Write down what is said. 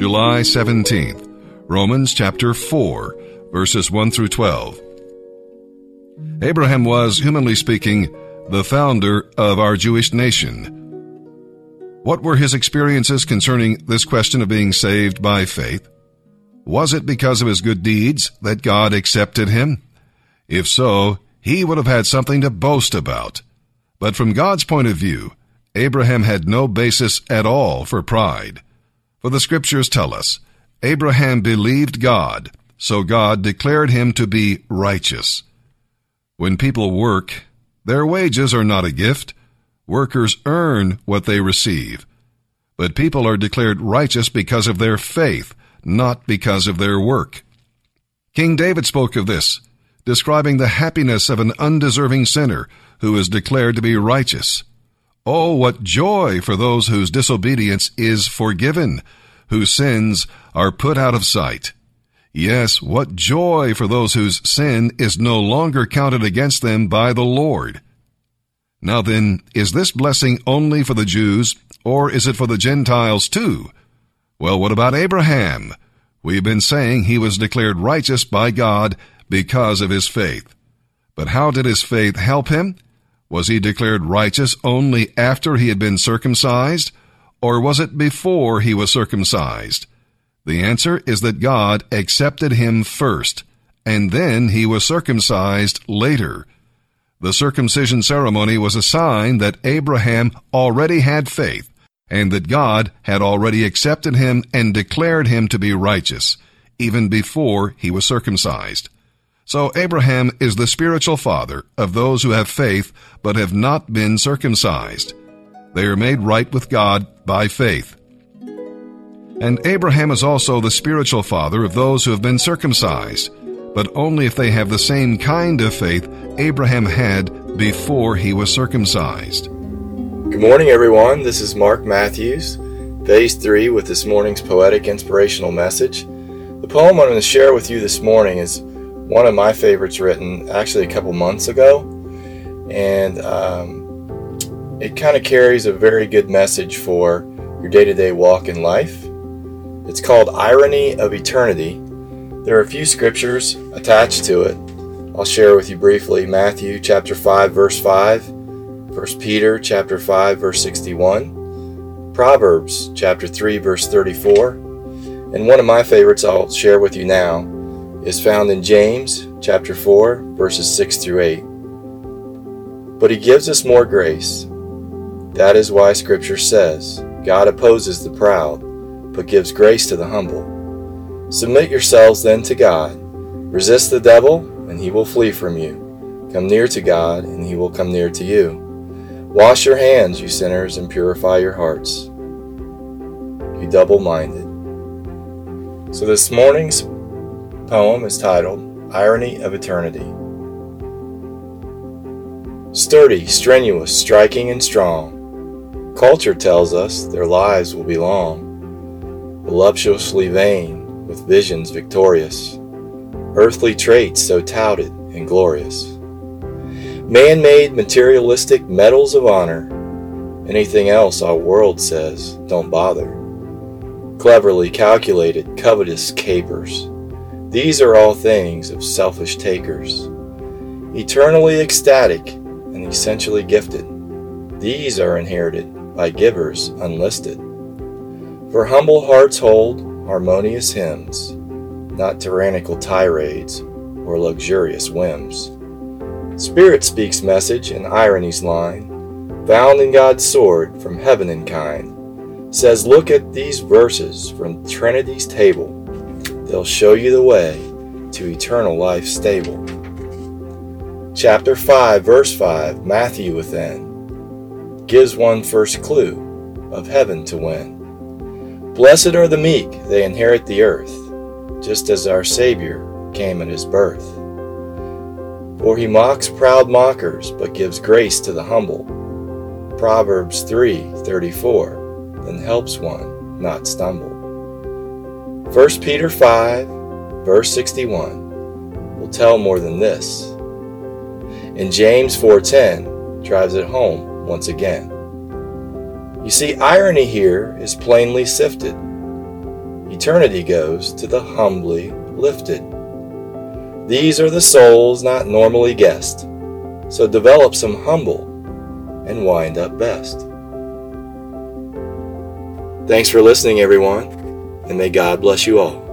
July 17th, Romans chapter 4, verses 1 through 12. Abraham was, humanly speaking, the founder of our Jewish nation. What were his experiences concerning this question of being saved by faith? Was it because of his good deeds that God accepted him? If so, he would have had something to boast about. But from God's point of view, Abraham had no basis at all for pride. For the scriptures tell us, Abraham believed God, so God declared him to be righteous. When people work, their wages are not a gift. Workers earn what they receive. But people are declared righteous because of their faith, not because of their work. King David spoke of this, describing the happiness of an undeserving sinner who is declared to be righteous. Oh, what joy for those whose disobedience is forgiven, whose sins are put out of sight. Yes, what joy for those whose sin is no longer counted against them by the Lord. Now then, is this blessing only for the Jews, or is it for the Gentiles too? Well, what about Abraham? We've been saying he was declared righteous by God because of his faith. But how did his faith help him? Was he declared righteous only after he had been circumcised, or was it before he was circumcised? The answer is that God accepted him first, and then he was circumcised later. The circumcision ceremony was a sign that Abraham already had faith, and that God had already accepted him and declared him to be righteous, even before he was circumcised. So Abraham is the spiritual father of those who have faith but have not been circumcised. They are made right with God by faith. And Abraham is also the spiritual father of those who have been circumcised, but only if they have the same kind of faith Abraham had before he was circumcised. Good morning, everyone. This is Mark Matthews, Phase 3, with this morning's poetic inspirational message. The poem I'm going to share with you this morning is one of my favorites written actually a couple months ago, and um, it kind of carries a very good message for your day to day walk in life. It's called Irony of Eternity. There are a few scriptures attached to it. I'll share with you briefly Matthew chapter 5 verse 5, 1 Peter chapter 5 verse 61, Proverbs chapter 3 verse 34, and one of my favorites I'll share with you now is found in James chapter 4 verses 6 through 8. But he gives us more grace. That is why scripture says, God opposes the proud but gives grace to the humble. Submit yourselves then to God. Resist the devil, and he will flee from you. Come near to God, and he will come near to you. Wash your hands, you sinners, and purify your hearts, you double minded. So this morning's poem is titled Irony of Eternity. Sturdy, strenuous, striking, and strong. Culture tells us their lives will be long voluptuously vain, with visions victorious, earthly traits so touted and glorious. Man made materialistic medals of honor, anything else our world says, don't bother. Cleverly calculated, covetous capers, these are all things of selfish takers. Eternally ecstatic and essentially gifted, these are inherited by givers unlisted. For humble hearts hold harmonious hymns, not tyrannical tirades or luxurious whims. Spirit speaks message in irony's line, found in God's sword from heaven in kind, says, Look at these verses from Trinity's table. They'll show you the way to eternal life stable. Chapter 5, verse 5, Matthew within, gives one first clue of heaven to win. Blessed are the meek, they inherit the earth, just as our Savior came at his birth. For he mocks proud mockers, but gives grace to the humble. Proverbs 3:34, then helps one not stumble. 1 Peter 5, verse 61, will tell more than this. And James 4:10 drives it home once again. You see, irony here is plainly sifted. Eternity goes to the humbly lifted. These are the souls not normally guessed, so develop some humble and wind up best. Thanks for listening, everyone, and may God bless you all.